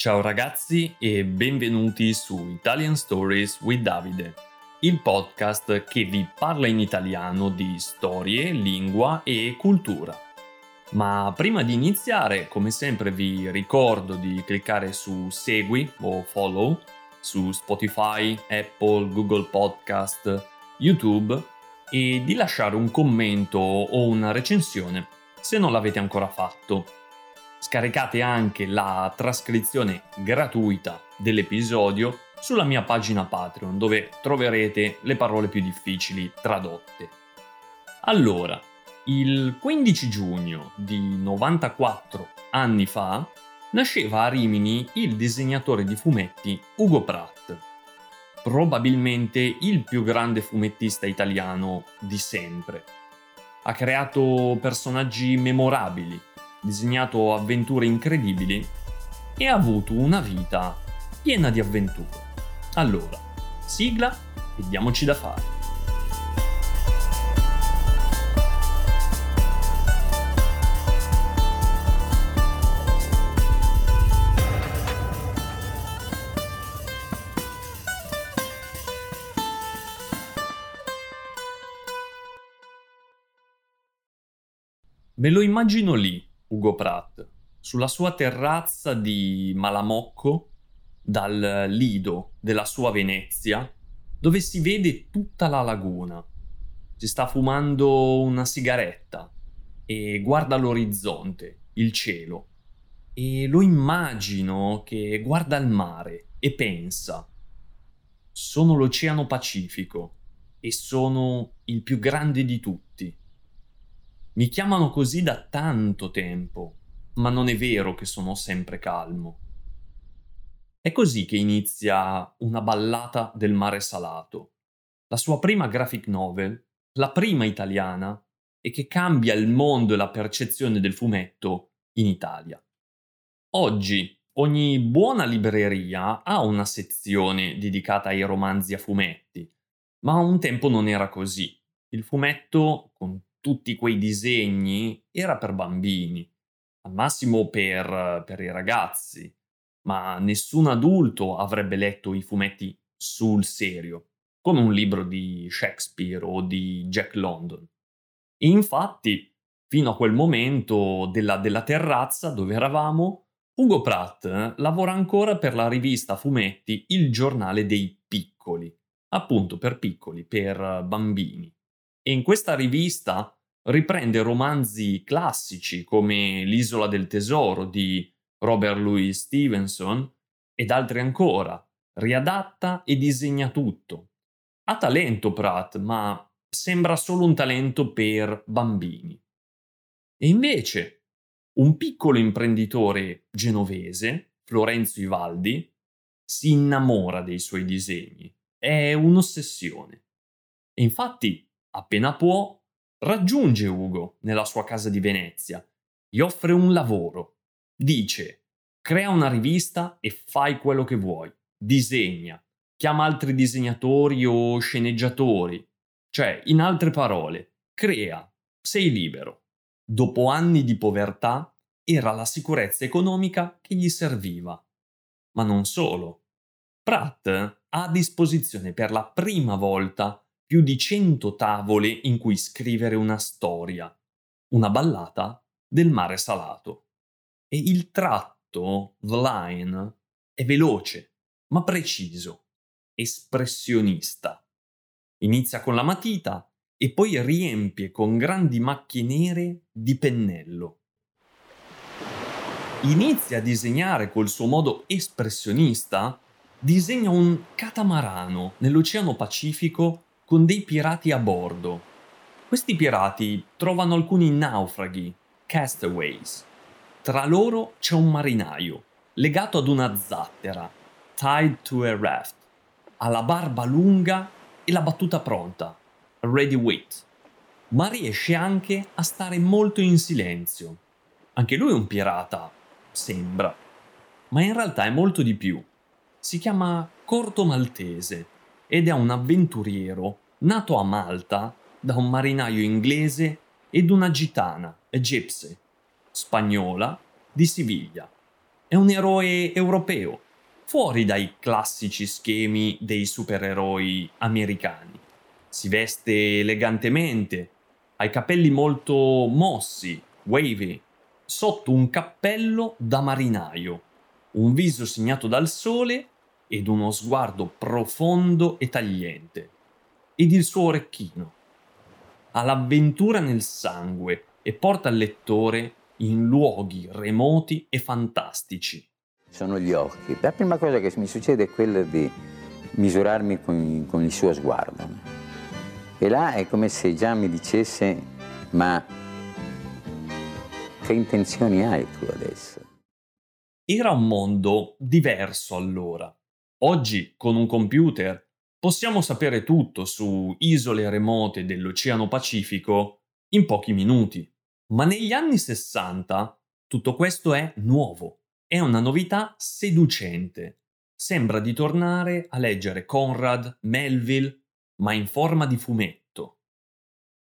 Ciao ragazzi e benvenuti su Italian Stories with Davide, il podcast che vi parla in italiano di storie, lingua e cultura. Ma prima di iniziare, come sempre vi ricordo di cliccare su segui o follow su Spotify, Apple, Google Podcast, YouTube e di lasciare un commento o una recensione se non l'avete ancora fatto Scaricate anche la trascrizione gratuita dell'episodio sulla mia pagina Patreon dove troverete le parole più difficili tradotte. Allora, il 15 giugno di 94 anni fa nasceva a Rimini il disegnatore di fumetti Ugo Pratt, probabilmente il più grande fumettista italiano di sempre. Ha creato personaggi memorabili, disegnato avventure incredibili e ha avuto una vita piena di avventure. Allora, sigla e diamoci da fare. Me lo immagino lì, Ugo Pratt, sulla sua terrazza di Malamocco, dal lido della sua Venezia, dove si vede tutta la laguna. Si sta fumando una sigaretta e guarda l'orizzonte, il cielo. E lo immagino che guarda il mare e pensa, sono l'Oceano Pacifico e sono il più grande di tutti mi chiamano così da tanto tempo, ma non è vero che sono sempre calmo. È così che inizia Una ballata del mare salato, la sua prima graphic novel, la prima italiana, e che cambia il mondo e la percezione del fumetto in Italia. Oggi ogni buona libreria ha una sezione dedicata ai romanzi a fumetti, ma un tempo non era così. Il fumetto, con tutti quei disegni era per bambini, al massimo per, per i ragazzi, ma nessun adulto avrebbe letto i fumetti sul serio, come un libro di Shakespeare o di Jack London. E infatti, fino a quel momento della, della terrazza dove eravamo, Ugo Pratt lavora ancora per la rivista fumetti Il giornale dei piccoli, appunto per piccoli, per bambini. E in questa rivista riprende romanzi classici come L'isola del tesoro di Robert Louis Stevenson ed altri ancora, riadatta e disegna tutto. Ha talento Pratt, ma sembra solo un talento per bambini. E invece, un piccolo imprenditore genovese, Florenzo Ivaldi, si innamora dei suoi disegni. È un'ossessione. E infatti Appena può, raggiunge Ugo nella sua casa di Venezia, gli offre un lavoro. Dice, crea una rivista e fai quello che vuoi. Disegna, chiama altri disegnatori o sceneggiatori. Cioè, in altre parole, crea, sei libero. Dopo anni di povertà, era la sicurezza economica che gli serviva. Ma non solo. Pratt ha a disposizione per la prima volta più di cento tavole in cui scrivere una storia, una ballata del mare salato. E il tratto, the line, è veloce, ma preciso, espressionista. Inizia con la matita e poi riempie con grandi macchie nere di pennello. Inizia a disegnare col suo modo espressionista, disegna un catamarano nell'Oceano Pacifico con dei pirati a bordo. Questi pirati trovano alcuni naufraghi, castaways. Tra loro c'è un marinaio, legato ad una zattera, tied to a raft. Ha la barba lunga e la battuta pronta, ready wit. Ma riesce anche a stare molto in silenzio. Anche lui è un pirata, sembra. Ma in realtà è molto di più. Si chiama Corto Maltese ed è un avventuriero nato a Malta da un marinaio inglese ed una gitana, a gypsy, spagnola, di Siviglia. È un eroe europeo, fuori dai classici schemi dei supereroi americani. Si veste elegantemente, ha i capelli molto mossi, wavy, sotto un cappello da marinaio, un viso segnato dal sole ed uno sguardo profondo e tagliente. Ed il suo orecchino. Ha l'avventura nel sangue e porta il lettore in luoghi remoti e fantastici. Sono gli occhi. La prima cosa che mi succede è quella di misurarmi con, con il suo sguardo. E là è come se già mi dicesse, ma che intenzioni hai tu adesso? Era un mondo diverso allora. Oggi, con un computer, possiamo sapere tutto su isole remote dell'Oceano Pacifico in pochi minuti. Ma negli anni 60 tutto questo è nuovo, è una novità seducente. Sembra di tornare a leggere Conrad, Melville, ma in forma di fumetto.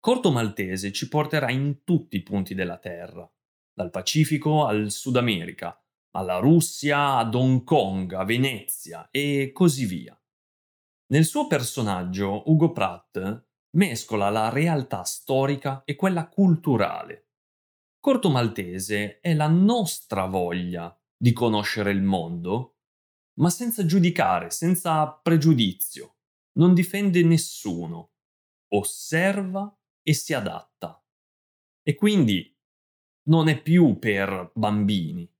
Corto Maltese ci porterà in tutti i punti della Terra, dal Pacifico al Sud America, alla Russia, ad Hong Kong, a Venezia e così via. Nel suo personaggio, Ugo Pratt mescola la realtà storica e quella culturale. Corto Maltese è la nostra voglia di conoscere il mondo, ma senza giudicare, senza pregiudizio. Non difende nessuno, osserva e si adatta. E quindi non è più per bambini.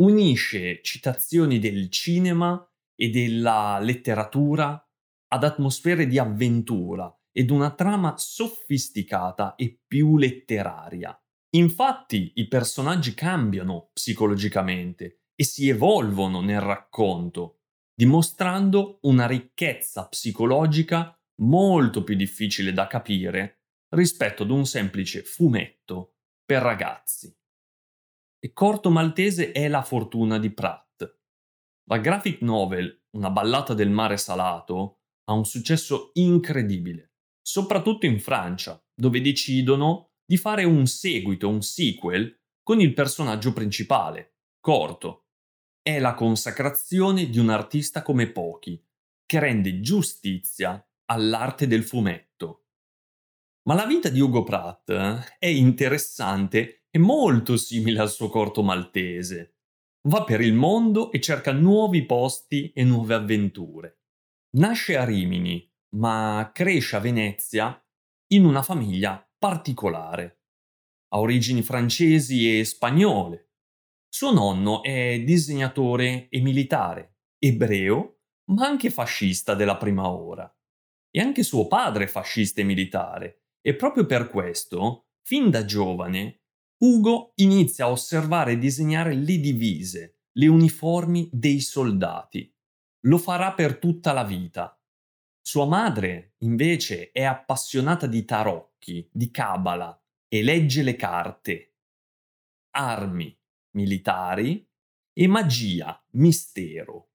Unisce citazioni del cinema e della letteratura ad atmosfere di avventura ed una trama sofisticata e più letteraria. Infatti i personaggi cambiano psicologicamente e si evolvono nel racconto, dimostrando una ricchezza psicologica molto più difficile da capire rispetto ad un semplice fumetto per ragazzi. E Corto Maltese è la fortuna di Pratt. La graphic novel Una ballata del mare salato ha un successo incredibile, soprattutto in Francia, dove decidono di fare un seguito, un sequel, con il personaggio principale, Corto. È la consacrazione di un artista come pochi, che rende giustizia all'arte del fumetto. Ma la vita di Ugo Pratt eh, è interessante e molto simile al suo corto maltese. Va per il mondo e cerca nuovi posti e nuove avventure. Nasce a Rimini, ma cresce a Venezia in una famiglia particolare. Ha origini francesi e spagnole. Suo nonno è disegnatore e militare, ebreo, ma anche fascista della prima ora. E anche suo padre è fascista e militare. E proprio per questo, fin da giovane, Ugo inizia a osservare e disegnare le divise, le uniformi dei soldati. Lo farà per tutta la vita. Sua madre, invece, è appassionata di tarocchi, di cabala e legge le carte. Armi, militari e magia, mistero.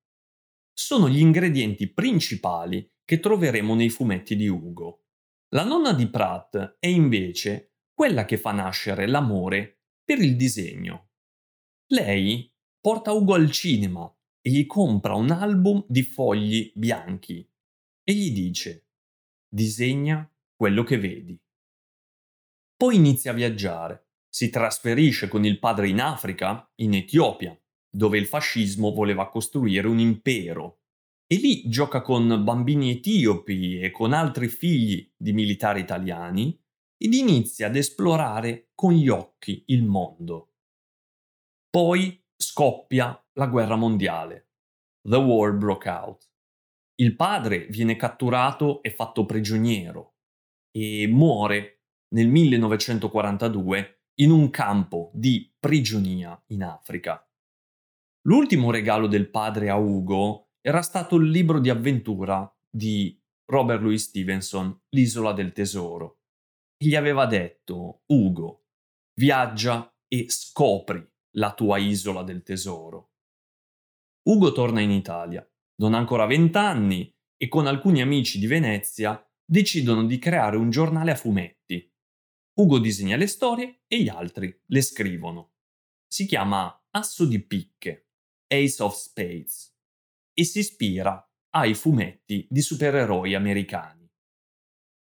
Sono gli ingredienti principali che troveremo nei fumetti di Ugo. La nonna di Pratt è invece quella che fa nascere l'amore per il disegno. Lei porta Ugo al cinema e gli compra un album di fogli bianchi e gli dice disegna quello che vedi. Poi inizia a viaggiare, si trasferisce con il padre in Africa, in Etiopia, dove il fascismo voleva costruire un impero. E lì gioca con bambini etiopi e con altri figli di militari italiani ed inizia ad esplorare con gli occhi il mondo. Poi scoppia la guerra mondiale. The war broke out. Il padre viene catturato e fatto prigioniero e muore nel 1942 in un campo di prigionia in Africa. L'ultimo regalo del padre a Ugo era stato il libro di avventura di Robert Louis Stevenson, L'isola del tesoro. Gli aveva detto, Ugo, viaggia e scopri la tua isola del tesoro. Ugo torna in Italia, non ha ancora vent'anni e con alcuni amici di Venezia decidono di creare un giornale a fumetti. Ugo disegna le storie e gli altri le scrivono. Si chiama Asso di picche, Ace of Spades, e si ispira ai fumetti di supereroi americani.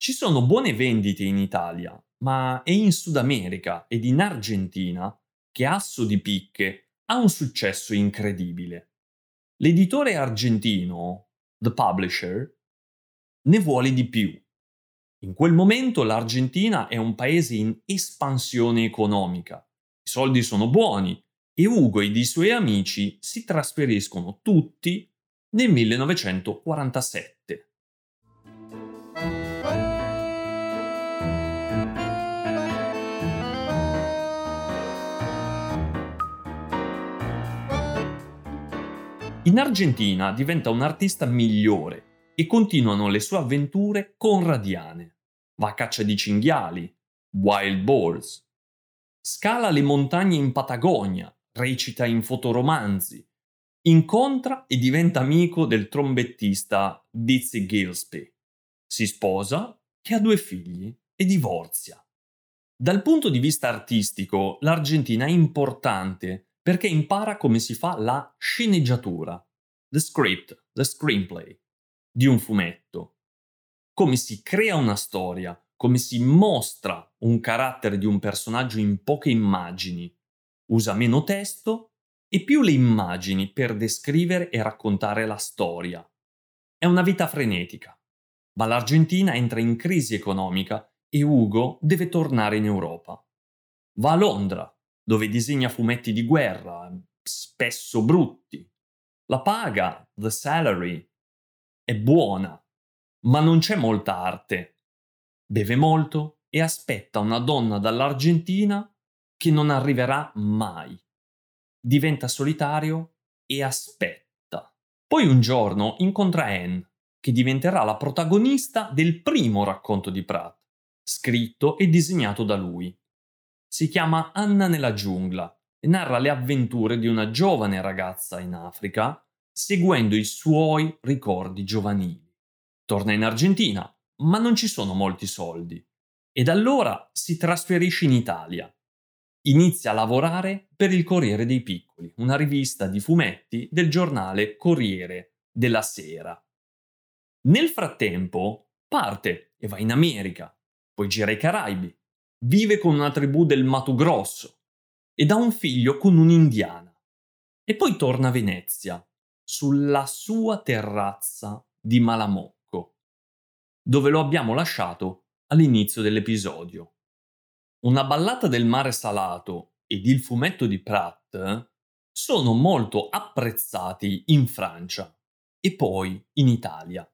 Ci sono buone vendite in Italia, ma è in Sud America ed in Argentina che Asso di picche ha un successo incredibile. L'editore argentino, The Publisher, ne vuole di più. In quel momento l'Argentina è un paese in espansione economica. I soldi sono buoni e Ugo ed i suoi amici si trasferiscono tutti nel 1947. In Argentina diventa un artista migliore e continuano le sue avventure conradiane. Va a caccia di cinghiali, wild boars. Scala le montagne in Patagonia, recita in fotoromanzi. Incontra e diventa amico del trombettista Dizzy Gillespie. Si sposa e ha due figli e divorzia. Dal punto di vista artistico, l'Argentina è importante perché impara come si fa la sceneggiatura, the script, the screenplay di un fumetto, come si crea una storia, come si mostra un carattere di un personaggio in poche immagini, usa meno testo e più le immagini per descrivere e raccontare la storia. È una vita frenetica, ma l'Argentina entra in crisi economica e Ugo deve tornare in Europa. Va a Londra dove disegna fumetti di guerra, spesso brutti. La paga, the salary, è buona, ma non c'è molta arte. Beve molto e aspetta una donna dall'Argentina che non arriverà mai. Diventa solitario e aspetta. Poi un giorno incontra Anne, che diventerà la protagonista del primo racconto di Pratt, scritto e disegnato da lui si chiama Anna nella giungla e narra le avventure di una giovane ragazza in Africa seguendo i suoi ricordi giovanili. Torna in Argentina, ma non ci sono molti soldi ed allora si trasferisce in Italia. Inizia a lavorare per il Corriere dei Piccoli, una rivista di fumetti del giornale Corriere della Sera. Nel frattempo parte e va in America, poi gira i Caraibi, vive con una tribù del Mato Grosso ed ha un figlio con un'indiana. E poi torna a Venezia, sulla sua terrazza di Malamocco, dove lo abbiamo lasciato all'inizio dell'episodio. Una ballata del mare salato ed il fumetto di Pratt sono molto apprezzati in Francia e poi in Italia.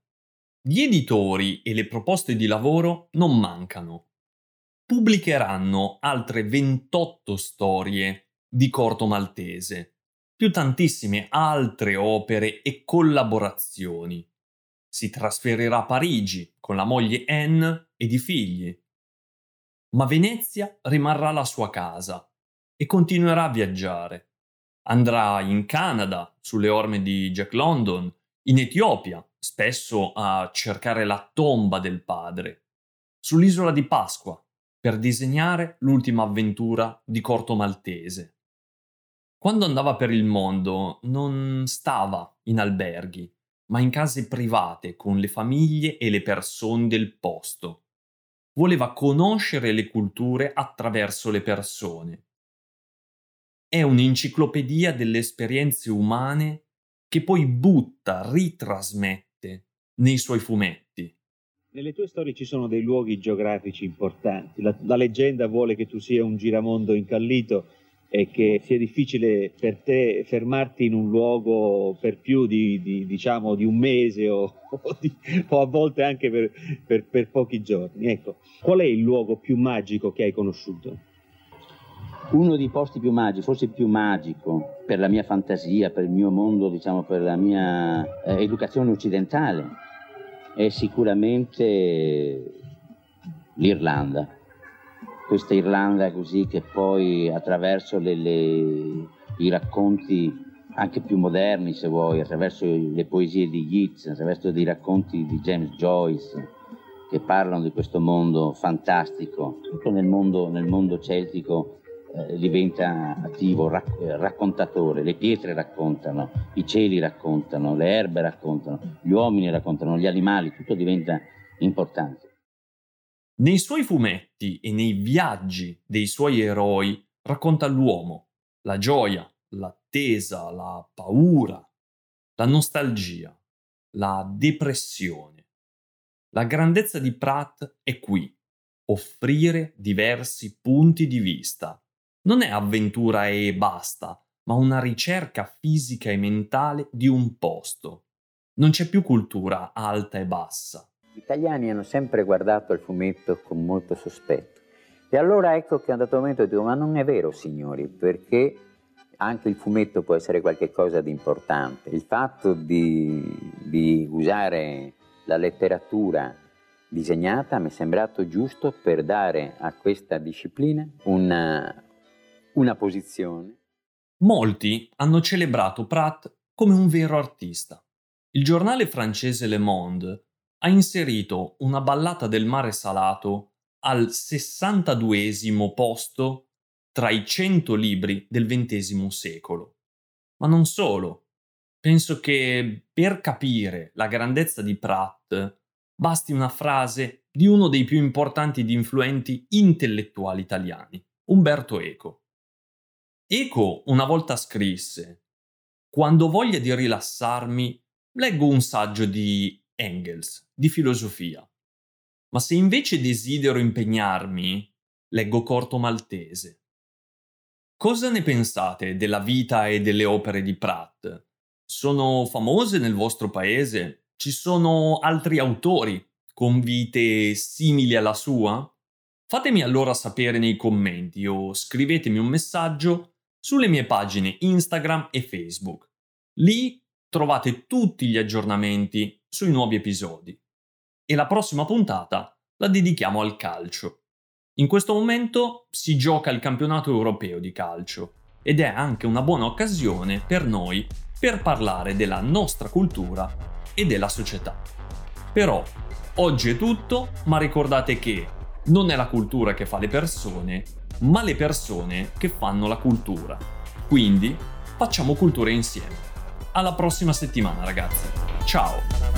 Gli editori e le proposte di lavoro non mancano pubblicheranno altre 28 storie di Corto Maltese, più tantissime altre opere e collaborazioni. Si trasferirà a Parigi con la moglie Anne ed i figli. Ma Venezia rimarrà la sua casa e continuerà a viaggiare. Andrà in Canada, sulle orme di Jack London, in Etiopia, spesso a cercare la tomba del padre, sull'isola di Pasqua, per disegnare l'ultima avventura di Corto Maltese. Quando andava per il mondo non stava in alberghi, ma in case private con le famiglie e le persone del posto. Voleva conoscere le culture attraverso le persone. è un'enciclopedia delle esperienze umane che poi butta, ritrasmette nei suoi fumetti. Nelle tue storie ci sono dei luoghi geografici importanti. La, la leggenda vuole che tu sia un giramondo incallito e che sia difficile per te fermarti in un luogo per più di, di, diciamo, di un mese o, o, di, o, a volte anche per, per, per pochi giorni. Ecco, qual è il luogo più magico che hai conosciuto? Uno dei posti più magici, forse il più magico per la mia fantasia, per il mio mondo, diciamo, per la mia eh, educazione occidentale, è sicuramente l'Irlanda. Questa Irlanda così che poi attraverso le, le, i racconti anche più moderni se vuoi, attraverso le poesie di Yeats, attraverso dei racconti di James Joyce che parlano di questo mondo fantastico, tutto nel mondo, nel mondo celtico diventa attivo, rac- raccontatore, le pietre raccontano, i cieli raccontano, le erbe raccontano, gli uomini raccontano, gli animali, tutto diventa importante. Nei suoi fumetti e nei viaggi dei suoi eroi racconta l'uomo, la gioia, l'attesa, la paura, la nostalgia, la depressione. La grandezza di Pratt è qui, offrire diversi punti di vista. Non è avventura e basta, ma una ricerca fisica e mentale di un posto. Non c'è più cultura alta e bassa gli italiani hanno sempre guardato il fumetto con molto sospetto. E allora ecco che a un dato momento dico, ma non è vero signori, perché anche il fumetto può essere qualcosa di importante. Il fatto di, di usare la letteratura disegnata mi è sembrato giusto per dare a questa disciplina una, una posizione. Molti hanno celebrato Pratt come un vero artista. Il giornale francese Le Monde ha inserito una ballata del mare salato al 62 posto tra i 100 libri del XX secolo. Ma non solo. Penso che per capire la grandezza di Pratt basti una frase di uno dei più importanti ed influenti intellettuali italiani, Umberto Eco. Eco una volta scrisse: Quando voglia di rilassarmi, leggo un saggio di Engels, di filosofia. Ma se invece desidero impegnarmi, leggo Corto Maltese. Cosa ne pensate della vita e delle opere di Pratt? Sono famose nel vostro paese? Ci sono altri autori con vite simili alla sua? Fatemi allora sapere nei commenti o scrivetemi un messaggio sulle mie pagine Instagram e Facebook. Lì trovate tutti gli aggiornamenti sui nuovi episodi. E la prossima puntata la dedichiamo al calcio. In questo momento si gioca il campionato europeo di calcio ed è anche una buona occasione per noi per parlare della nostra cultura e della società. Però oggi è tutto, ma ricordate che non è la cultura che fa le persone, ma le persone che fanno la cultura. Quindi facciamo cultura insieme. Alla prossima settimana ragazzi. Ciao!